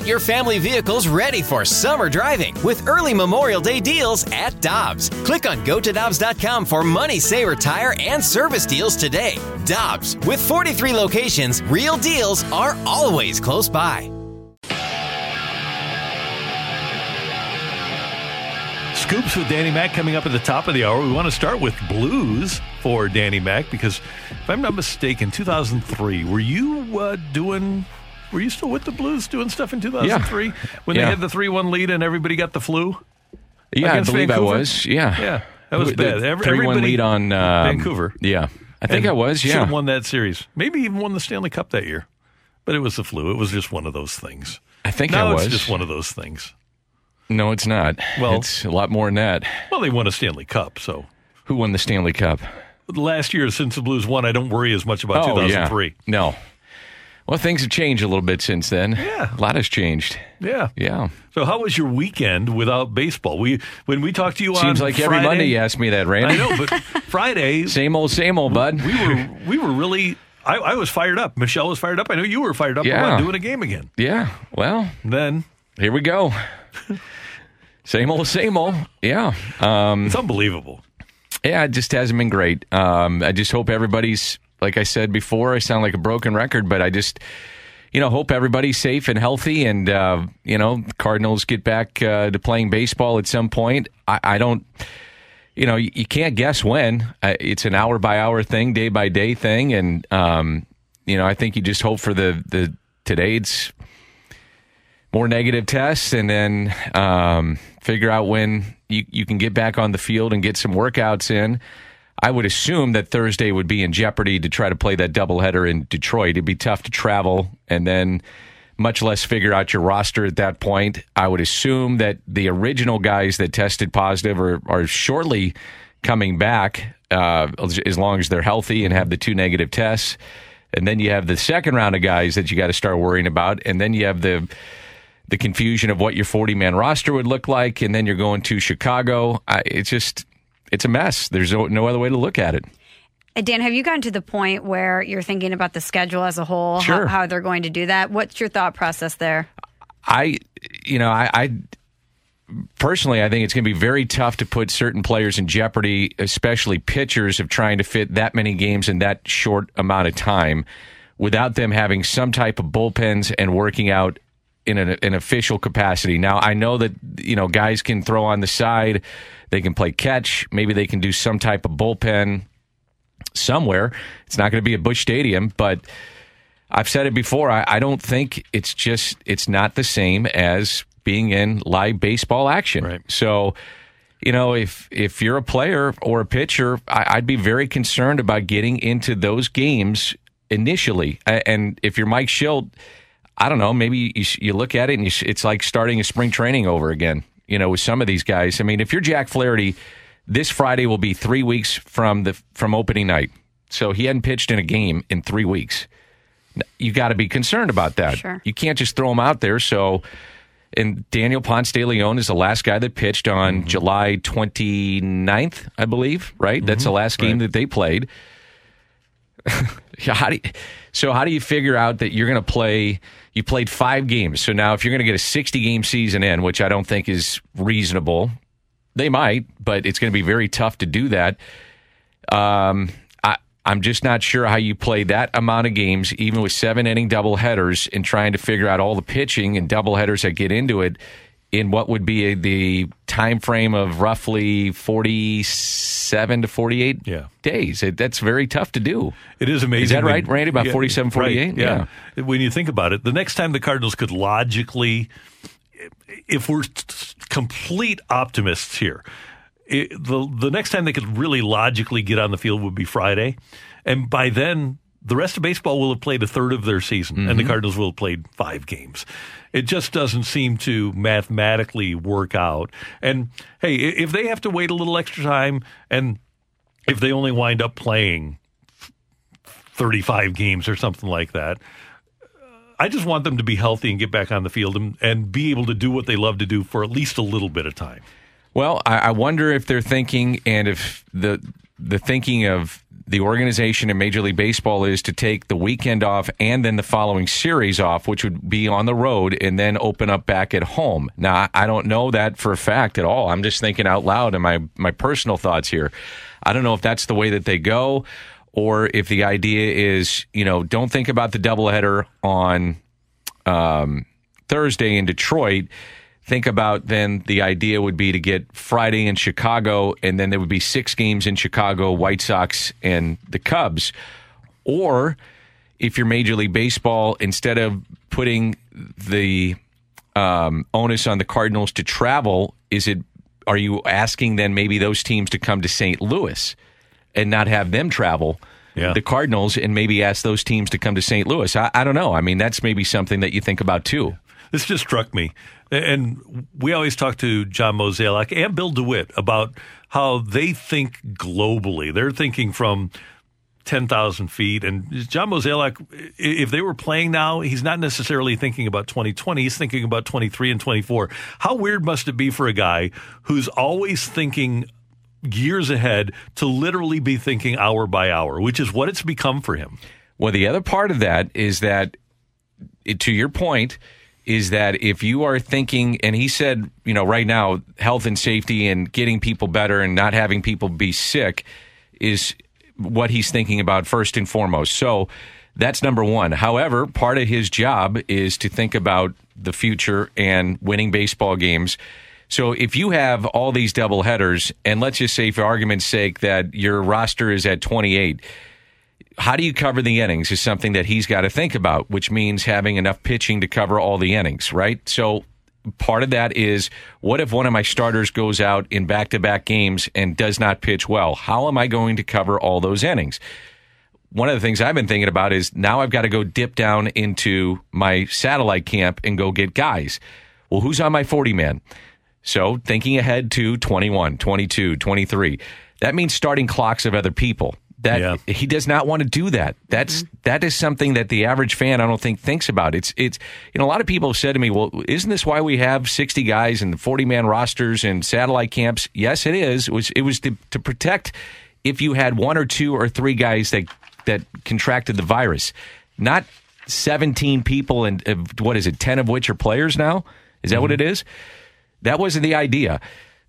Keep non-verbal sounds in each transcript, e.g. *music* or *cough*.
Get your family vehicles ready for summer driving with early Memorial Day deals at Dobbs. Click on gotodobbs.com for money saver tire and service deals today. Dobbs, with 43 locations, real deals are always close by. Scoops with Danny Mac coming up at the top of the hour. We want to start with blues for Danny Mac because, if I'm not mistaken, 2003. Were you uh, doing? Were you still with the Blues doing stuff in 2003 yeah. when yeah. they had the three-one lead and everybody got the flu? Yeah, I believe Vancouver? I was. Yeah, yeah, that was bad. Every, three-one lead on um, Vancouver. Yeah, I think I was. Yeah, should have won that series. Maybe even won the Stanley Cup that year. But it was the flu. It was just one of those things. I think now I was. It's just one of those things. No, it's not. Well, it's a lot more than that. Well, they won a Stanley Cup, so who won the Stanley Cup? Last year, since the Blues won, I don't worry as much about oh, 2003. Yeah. No. Well, things have changed a little bit since then. Yeah, a lot has changed. Yeah, yeah. So, how was your weekend without baseball? We when we talked to you on Friday. seems like Friday, every Monday you ask me that, Randy. I know, but *laughs* Friday, same old, same old, bud. We were we were really I, I, was fired up. Michelle was fired up. I know you were fired up yeah. about doing a game again. Yeah. Well, then here we go. same old, same old. Yeah. Um, it's unbelievable. Yeah, it just hasn't been great. Um, I just hope everybody's, like I said before, I sound like a broken record, but I just, you know, hope everybody's safe and healthy and, uh, you know, Cardinals get back uh, to playing baseball at some point. I, I don't you know, you, you can't guess when. It's an hour by hour thing, day by day thing, and um, you know, I think you just hope for the the today it's more negative tests, and then um, figure out when you you can get back on the field and get some workouts in. I would assume that Thursday would be in jeopardy to try to play that doubleheader in Detroit. It'd be tough to travel and then much less figure out your roster at that point. I would assume that the original guys that tested positive are, are shortly coming back uh, as long as they're healthy and have the two negative tests. And then you have the second round of guys that you got to start worrying about. And then you have the the confusion of what your 40 man roster would look like. And then you're going to Chicago. I, it's just, it's a mess. There's no, no other way to look at it. Dan, have you gotten to the point where you're thinking about the schedule as a whole, sure. how, how, they're going to do that? What's your thought process there? I, you know, I, I personally, I think it's going to be very tough to put certain players in jeopardy, especially pitchers, of trying to fit that many games in that short amount of time without them having some type of bullpens and working out in an, an official capacity. Now, I know that, you know, guys can throw on the side, they can play catch, maybe they can do some type of bullpen somewhere. It's not going to be at Busch Stadium, but I've said it before. I, I, don't think it's just it's not the same as being in live baseball action. Right. So, you know, if if you're a player or a pitcher, I, would be very concerned about getting into those games initially. And if you're Mike Shildt, I don't know. Maybe you, you look at it and you, it's like starting a spring training over again. You know, with some of these guys. I mean, if you're Jack Flaherty this Friday will be three weeks from the from opening night. So he hadn't pitched in a game in three weeks. You got to be concerned about that. Sure. You can't just throw him out there. So, and Daniel Ponce de Leon is the last guy that pitched on mm-hmm. July 29th, I believe, right? Mm-hmm. That's the last game right. that they played. *laughs* how do you, so how do you figure out that you're going to play you played 5 games. So now if you're going to get a 60 game season in, which I don't think is reasonable they might, but it's going to be very tough to do that. Um, I, I'm just not sure how you play that amount of games, even with seven inning double headers, and trying to figure out all the pitching and double headers that get into it in what would be a, the time frame of roughly 47 to 48 yeah. days. It, that's very tough to do. It is amazing. Is that right, Randy? About yeah, 47, 48? Right, yeah. yeah. When you think about it, the next time the Cardinals could logically if we're complete optimists here, it, the the next time they could really logically get on the field would be Friday, and by then the rest of baseball will have played a third of their season, mm-hmm. and the mm-hmm. Cardinals will have played five games. It just doesn't seem to mathematically work out. And hey, if they have to wait a little extra time, and if they only wind up playing 35 games or something like that, I just want them to be healthy and get back on the field and, and be able to do what they love to do for at least a little bit of time. Well, I, I wonder if they're thinking and if the the thinking of the organization in Major League Baseball is to take the weekend off and then the following series off, which would be on the road, and then open up back at home. Now, I don't know that for a fact at all. I'm just thinking out loud and my, my personal thoughts here. I don't know if that's the way that they go or if the idea is, you know, don't think about the doubleheader on um, Thursday in Detroit think about then the idea would be to get Friday in Chicago, and then there would be six games in Chicago, White Sox and the Cubs. Or if you're Major League Baseball, instead of putting the um, onus on the Cardinals to travel, is it are you asking then maybe those teams to come to St. Louis and not have them travel? Yeah. The Cardinals and maybe ask those teams to come to St. Louis. I, I don't know. I mean, that's maybe something that you think about too. This just struck me. And we always talk to John Mozeliak and Bill DeWitt about how they think globally. They're thinking from 10,000 feet. And John Mozeliak, if they were playing now, he's not necessarily thinking about 2020. He's thinking about 23 and 24. How weird must it be for a guy who's always thinking years ahead to literally be thinking hour by hour, which is what it's become for him? Well, the other part of that is that, to your point, is that if you are thinking, and he said, you know, right now, health and safety and getting people better and not having people be sick is what he's thinking about first and foremost. So that's number one. However, part of his job is to think about the future and winning baseball games. So if you have all these double headers, and let's just say, for argument's sake, that your roster is at 28 how do you cover the innings is something that he's got to think about, which means having enough pitching to cover all the innings, right? So part of that is what if one of my starters goes out in back to back games and does not pitch well? How am I going to cover all those innings? One of the things I've been thinking about is now I've got to go dip down into my satellite camp and go get guys. Well, who's on my 40 man? So thinking ahead to 21, 22, 23. That means starting clocks of other people. That Yeah. he does not want to do that. That's that is something that the average fan I don't think thinks about. It's it's you know a lot of people have said to me, "Well, isn't this why we have 60 guys and 40 man rosters and satellite camps?" Yes, it is. It was it was to, to protect if you had one or two or three guys that that contracted the virus, not 17 people and uh, what is it, 10 of which are players now? Is that what it is? That wasn't the idea.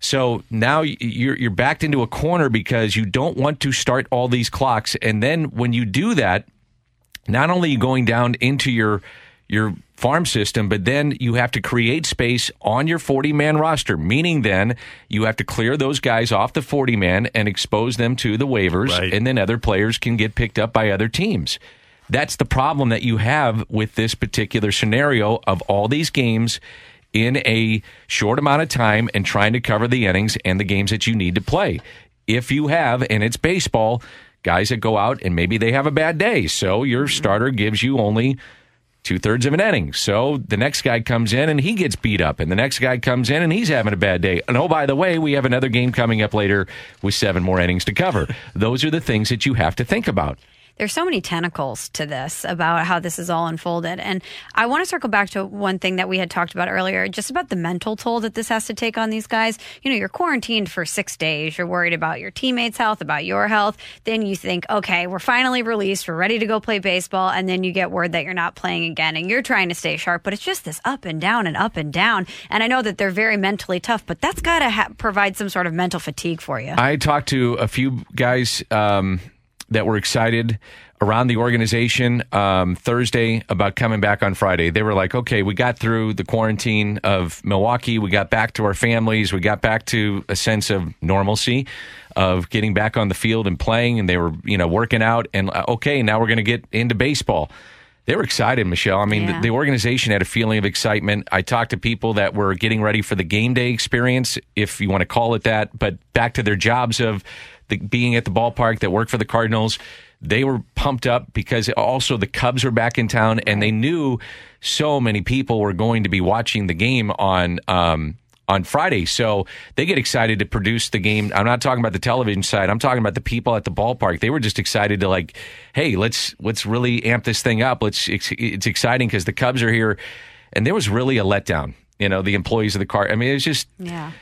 So now you're you're backed into a corner because you don't want to start all these clocks, and then when you do that, not only are you going down into your your farm system, but then you have to create space on your 40 man roster, meaning then you have to clear those guys off the 40 man and expose them to the waivers, Right. and then other players can get picked up by other teams. That's the problem that you have with this particular scenario of all these games in a short amount of time and trying to cover the innings and the games that you need to play. If you have, and it's baseball, guys that go out and maybe they have a bad day. So your starter gives you only two thirds of an inning. So the next guy comes in and he gets beat up, and the next guy comes in and he's having a bad day. And oh, by the way, we have another game coming up later with seven more innings to cover. Those are the things that you have to think about. There's so many tentacles to this about how this is all unfolded. And I want to circle back to one thing that we had talked about earlier, just about the mental toll that this has to take on these guys. You know, you're quarantined for six days. You're worried about your teammates' health, about your health. Then you think, okay, we're finally released. We're ready to go play baseball. And then you get word that you're not playing again and you're trying to stay sharp. But it's just this up and down and up and down. And I know that they're very mentally tough, but that's got to ha- provide some sort of mental fatigue for you. I talked to a few guys um, that were excited around the organization um, Thursday about coming back on Friday. They were like, okay, we got through the quarantine of Milwaukee. We got back to our families. We got back to a sense of normalcy of getting back on the field and playing. And they were, you know, working out. And uh, okay, now we're going to get into baseball. They were excited, Michelle. I mean, Yeah. the, the organization had a feeling of excitement. I talked to people that were getting ready for the game day experience, if you want to call it that, but back to their jobs of the, being at the ballpark that worked for the Cardinals. They were pumped up because also the Cubs were back in town, and they knew so many people were going to be watching the game on um, on Friday. So they get excited to produce the game. I'm not talking about the television side. I'm talking about the people at the ballpark. They were just excited to like, hey, let's let's really amp this thing up. Let's it's, it's exciting because the Cubs are here, and there was really a letdown. You know, the employees of the car. I mean, it was just yeah.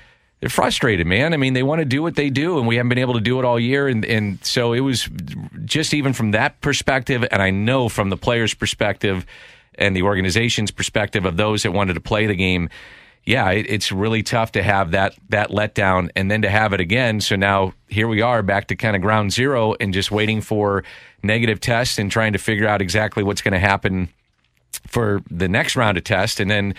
They're frustrated, man. I mean, they want to do what they do, and we haven't been able to do it all year. And, and so it was just even from that perspective, and I know from the players' perspective and the organization's perspective of those that wanted to play the game, yeah, it, it's really tough to have that that letdown and then to have it again. So now here we are back to kind of ground zero and just waiting for negative tests and trying to figure out exactly what's going to happen for the next round of tests. And then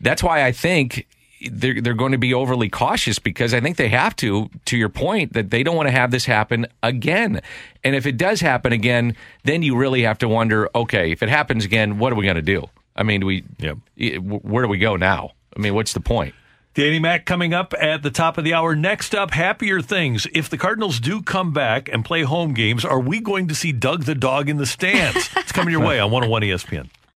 that's why I think they're they're going to be overly cautious because I think they have to. To your point, that they don't want to have this happen again. And if it does happen again, then you really have to wonder: okay, if it happens again, what are we going to do? I mean, do we Yep. where do we go now? I mean, what's the point? Danny Mac coming up at the top of the hour. Next up, happier things. If the Cardinals do come back and play home games, are we going to see Doug the dog in the stands? it's coming your *laughs* way on 101 ESPN.